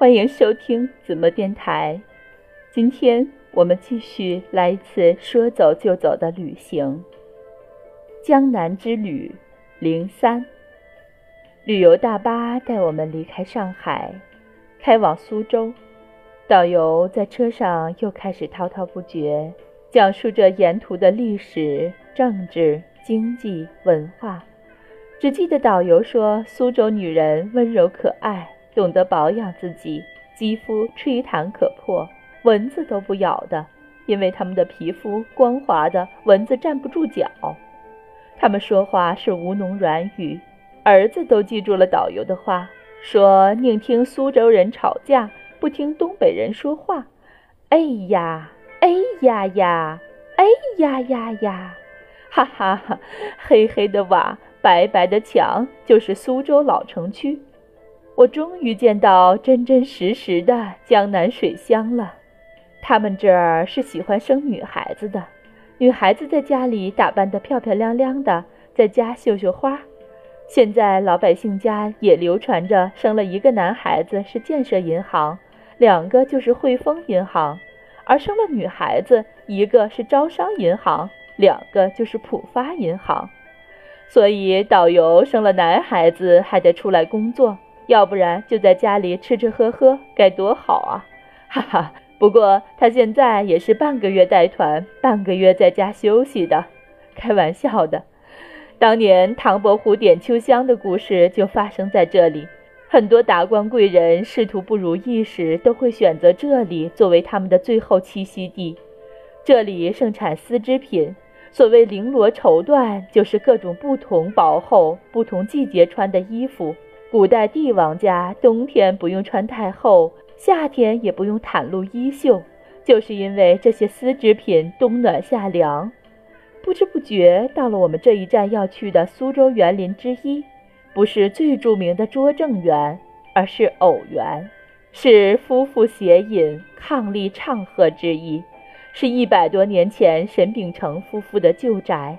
欢迎收听子墨电台。今天我们继续来一次说走就走的旅行——江南之旅零三。旅游大巴带我们离开上海，开往苏州。导游在车上又开始滔滔不绝，讲述着沿途的历史、政治、经济、文化。只记得导游说，苏州女人温柔可爱。懂得保养自己，肌肤吹弹可破，蚊子都不咬的，因为他们的皮肤光滑的，蚊子站不住脚。他们说话是吴侬软语，儿子都记住了导游的话，说宁听苏州人吵架，不听东北人说话。哎呀，哎呀呀，哎呀呀呀，哈哈哈！黑黑的瓦，白白的墙，就是苏州老城区。我终于见到真真实实的江南水乡了。他们这儿是喜欢生女孩子的，女孩子在家里打扮得漂漂亮亮的，在家绣绣花。现在老百姓家也流传着，生了一个男孩子是建设银行，两个就是汇丰银行；而生了女孩子，一个是招商银行，两个就是浦发银行。所以导游生了男孩子还得出来工作。要不然就在家里吃吃喝喝，该多好啊！哈哈。不过他现在也是半个月带团，半个月在家休息的。开玩笑的。当年唐伯虎点秋香的故事就发生在这里。很多达官贵人仕途不如意时，都会选择这里作为他们的最后栖息地。这里盛产丝织品，所谓绫罗绸缎，就是各种不同薄厚、不同季节穿的衣服。古代帝王家冬天不用穿太厚，夏天也不用袒露衣袖，就是因为这些丝织品冬暖夏凉。不知不觉到了我们这一站要去的苏州园林之一，不是最著名的拙政园，而是偶园，是夫妇携引、伉俪唱和之意，是一百多年前沈秉成夫妇的旧宅，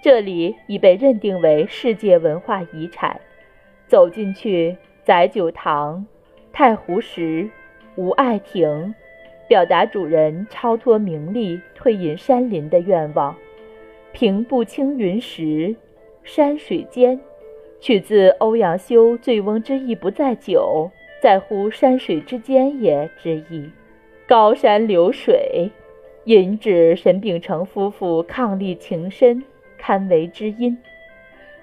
这里已被认定为世界文化遗产。走进去，载酒堂、太湖石、吴爱亭，表达主人超脱名利、退隐山林的愿望。平步青云时，山水间，取自欧阳修“醉翁之意不在酒，在乎山水之间也”之意。高山流水，引指沈秉成夫妇伉俪情深，堪为知音。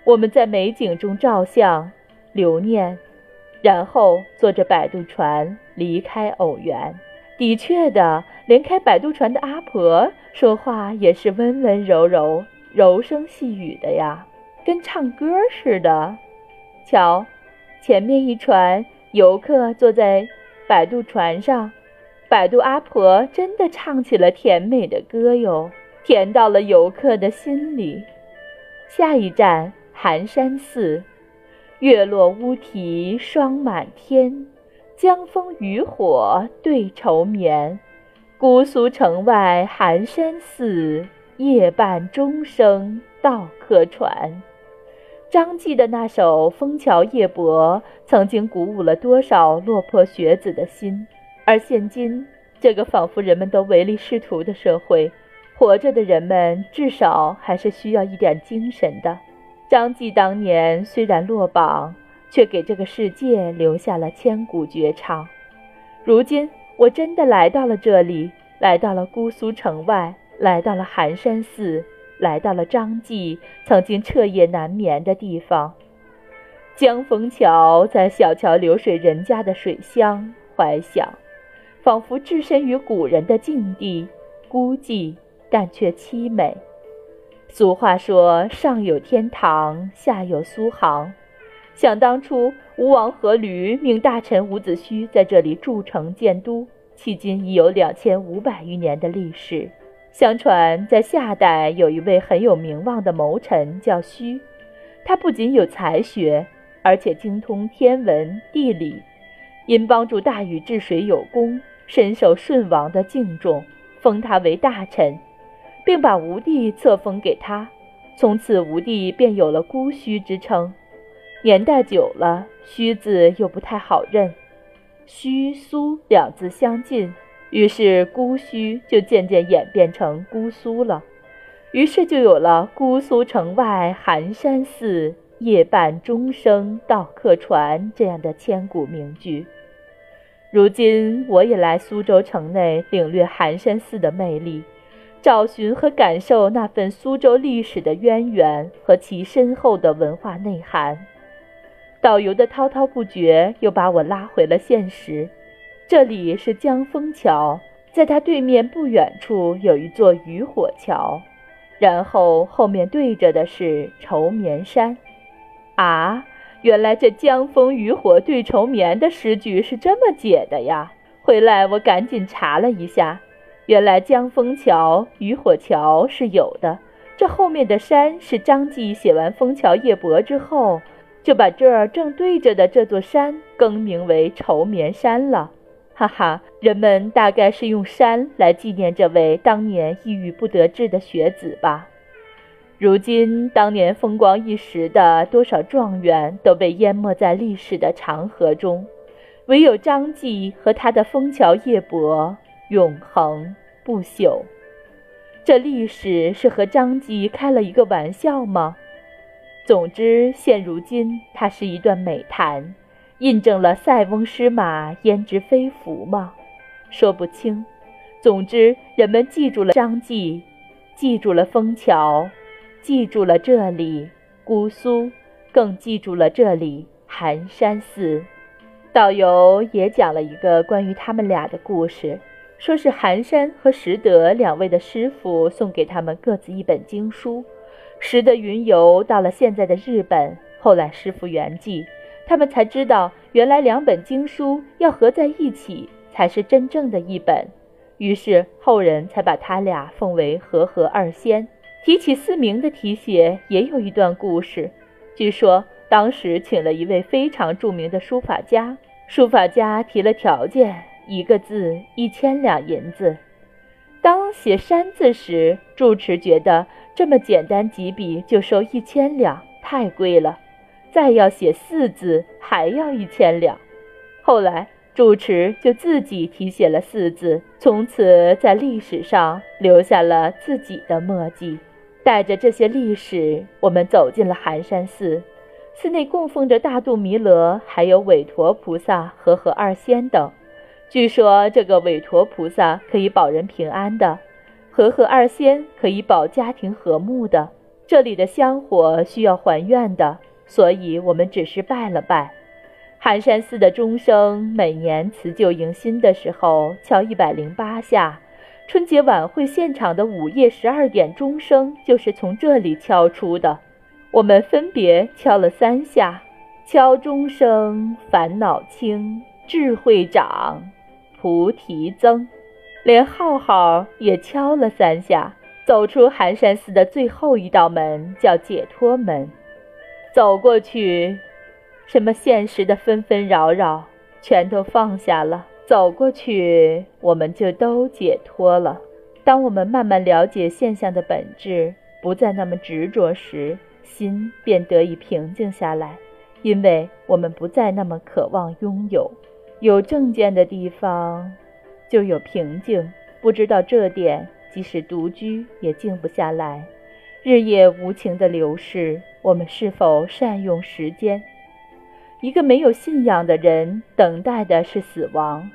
我们在美景中照相。留念，然后坐着摆渡船离开偶园。的确的，连开摆渡船的阿婆说话也是温温柔柔、柔声细语的呀，跟唱歌似的。瞧，前面一船游客坐在摆渡船上，摆渡阿婆真的唱起了甜美的歌哟，甜到了游客的心里。下一站寒山寺。月落乌啼霜满天，江枫渔火对愁眠。姑苏城外寒山寺，夜半钟声到客船。张继的那首《枫桥夜泊》曾经鼓舞了多少落魄学子的心，而现今这个仿佛人们都唯利是图的社会，活着的人们至少还是需要一点精神的。张继当年虽然落榜，却给这个世界留下了千古绝唱。如今我真的来到了这里，来到了姑苏城外，来到了寒山寺，来到了张继曾经彻夜难眠的地方。江枫桥在小桥流水人家的水乡，怀想，仿佛置身于古人的境地，孤寂但却凄美。俗话说：“上有天堂，下有苏杭。”想当初，吴王阖闾命大臣伍子胥在这里筑城建都，迄今已有两千五百余年的历史。相传，在夏代有一位很有名望的谋臣叫胥，他不仅有才学，而且精通天文地理，因帮助大禹治水有功，深受舜王的敬重，封他为大臣。并把吴地册封给他，从此吴地便有了姑虚之称。年代久了，虚字又不太好认。虚苏两字相近，于是姑苏就渐渐演变成姑苏了。于是就有了“姑苏城外寒山寺，夜半钟声到客船”这样的千古名句。如今我也来苏州城内领略寒山寺的魅力，找寻和感受那份苏州历史的渊源和其深厚的文化内涵。导游的滔滔不绝又把我拉回了现实。这里是江枫桥，在它对面不远处有一座渔火桥。然后后面对着的是愁眠山，啊，原来这江枫渔火对愁眠的诗句是这么解的呀！回来我赶紧查了一下，原来江枫桥、渔火桥是有的。这后面的山是张继写完《枫桥夜泊》之后，就把这儿正对着的这座山更名为愁眠山了。哈哈，人们大概是用山来纪念这位当年抑郁不得志的学子吧。如今，当年风光一时的多少状元都被淹没在历史的长河中，唯有张继和他的《枫桥夜泊》永恒不朽。这历史是和张继开了一个玩笑吗？总之，现如今，它是一段美谈。印证了“塞翁失马，焉知非福”吗？说不清。总之，人们记住了张继，记住了枫桥，记住了这里姑苏，更记住了这里寒山寺。导游也讲了一个关于他们俩的故事，说是寒山和拾得两位的师傅送给他们各自一本经书。拾得云游到了现在的日本，后来师傅圆寂。他们才知道，原来两本经书要合在一起才是真正的一本，于是后人才把他俩奉为和合二仙。提起四明的题写，也有一段故事。据说当时请了一位非常著名的书法家，书法家提了条件，一个字一千两银子。当写山字时，住持觉得这么简单几笔就收一千两，太贵了。再要写四字，还要一千两。后来住持就自己题写了四字，从此在历史上留下了自己的墨迹。带着这些历史，我们走进了寒山寺。寺内供奉着大肚弥勒，还有韦陀菩萨、和和二仙等。据说这个韦陀菩萨可以保人平安的，和合二仙可以保家庭和睦的。这里的香火需要还愿的。所以我们只是拜了拜。寒山寺的钟声每年辞旧迎新的时候敲一百零八下，春节晚会现场的午夜十二点钟声就是从这里敲出的。我们分别敲了三下，敲钟声，烦恼轻，智慧长，菩提增。连浩浩也敲了三下，走出寒山寺的最后一道门，叫解脱门。走过去，什么现实的纷纷扰扰全都放下了。走过去，我们就都解脱了。当我们慢慢了解现象的本质，不再那么执着时，心便得以平静下来，因为我们不再那么渴望拥有。有正见的地方，就有平静。不知道这点，即使独居也静不下来。日夜无情的流逝，我们是否善用时间？一个没有信仰的人等待的是死亡，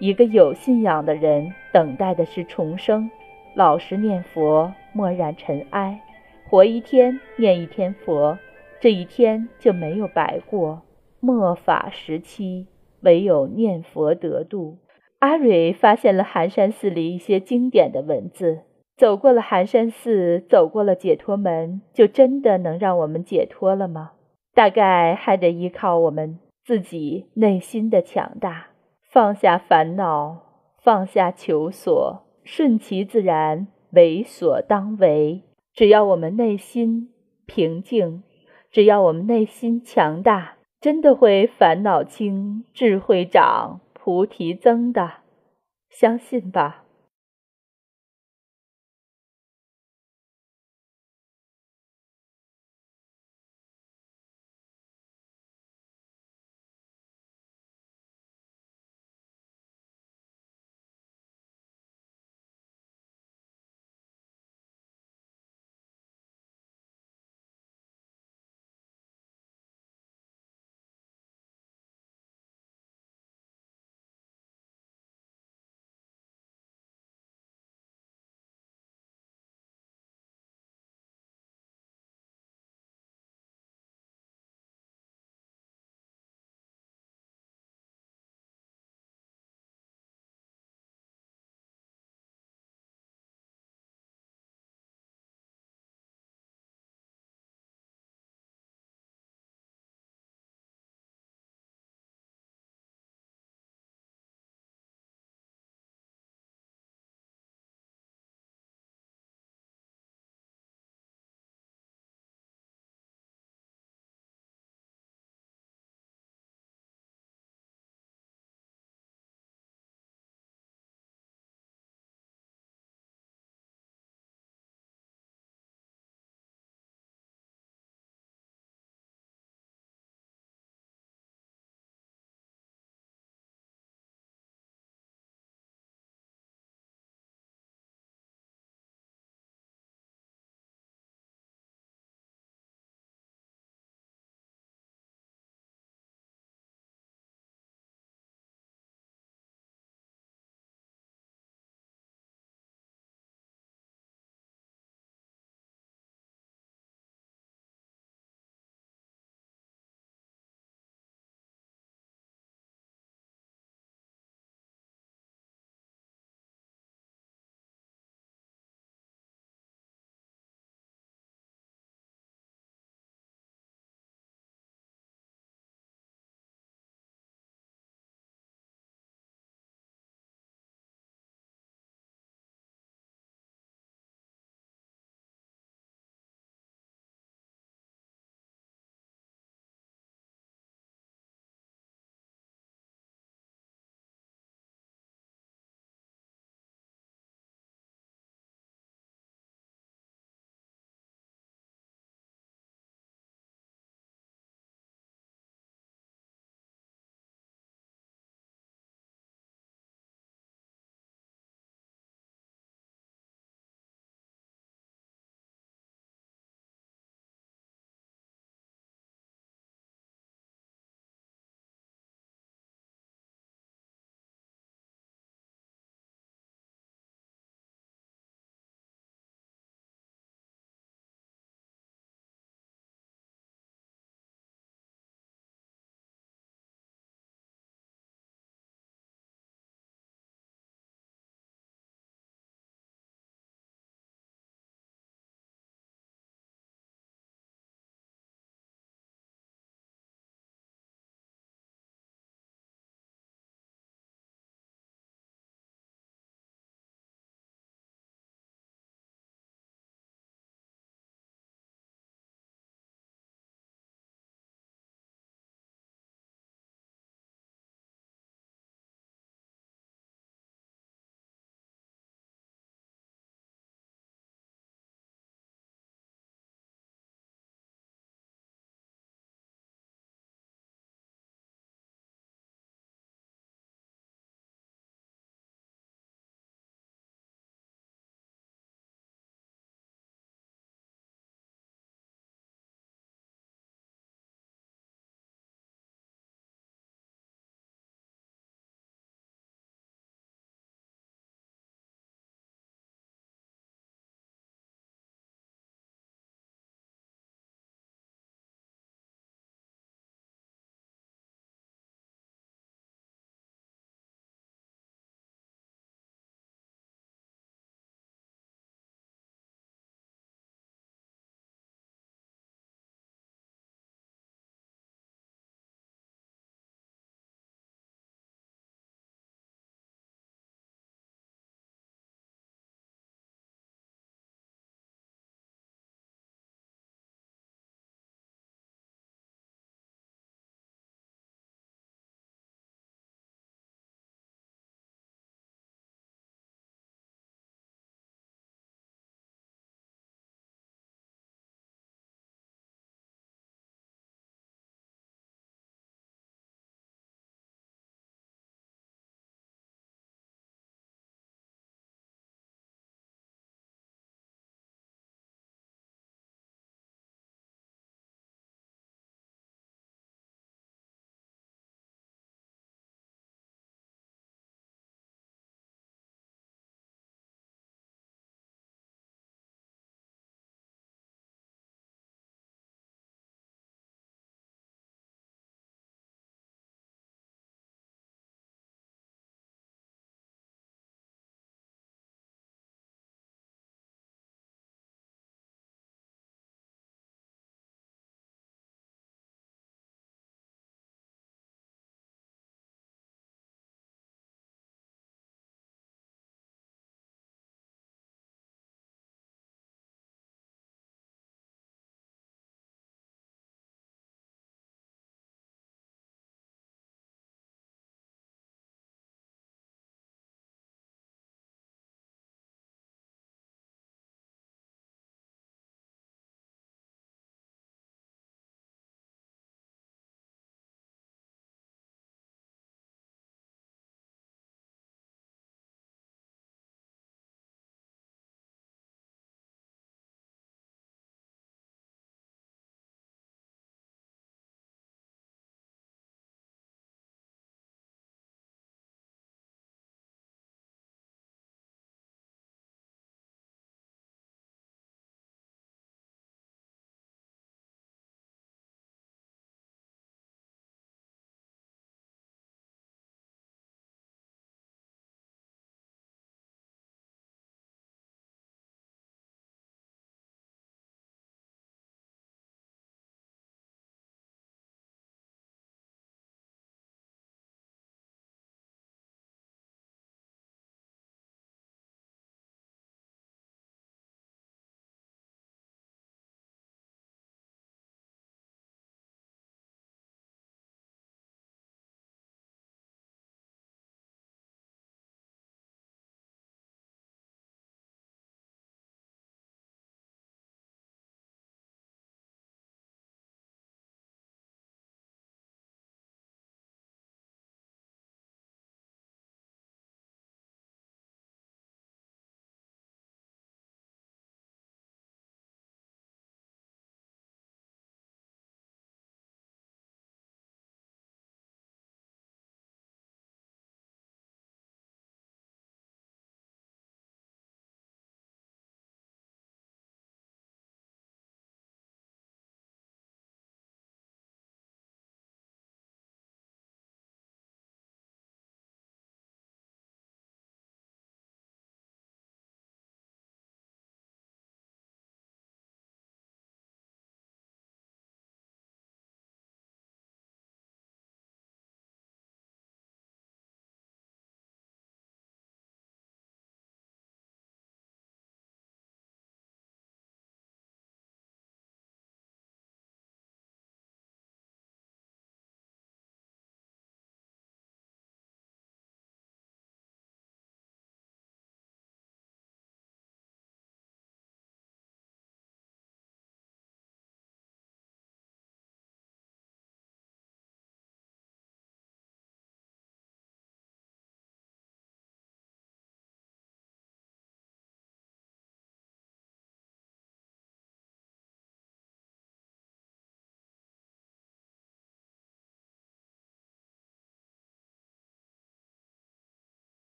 一个有信仰的人等待的是重生。老实念佛，默然尘埃，活一天念一天佛，这一天就没有白过。末法时期，唯有念佛得度。阿蕊发现了寒山寺里一些经典的文字。走过了寒山寺，走过了解脱门，就真的能让我们解脱了吗？大概还得依靠我们自己内心的强大，放下烦恼，放下求索，顺其自然，为所当为。只要我们内心平静，只要我们内心强大，真的会烦恼轻，智慧长，菩提增的，相信吧。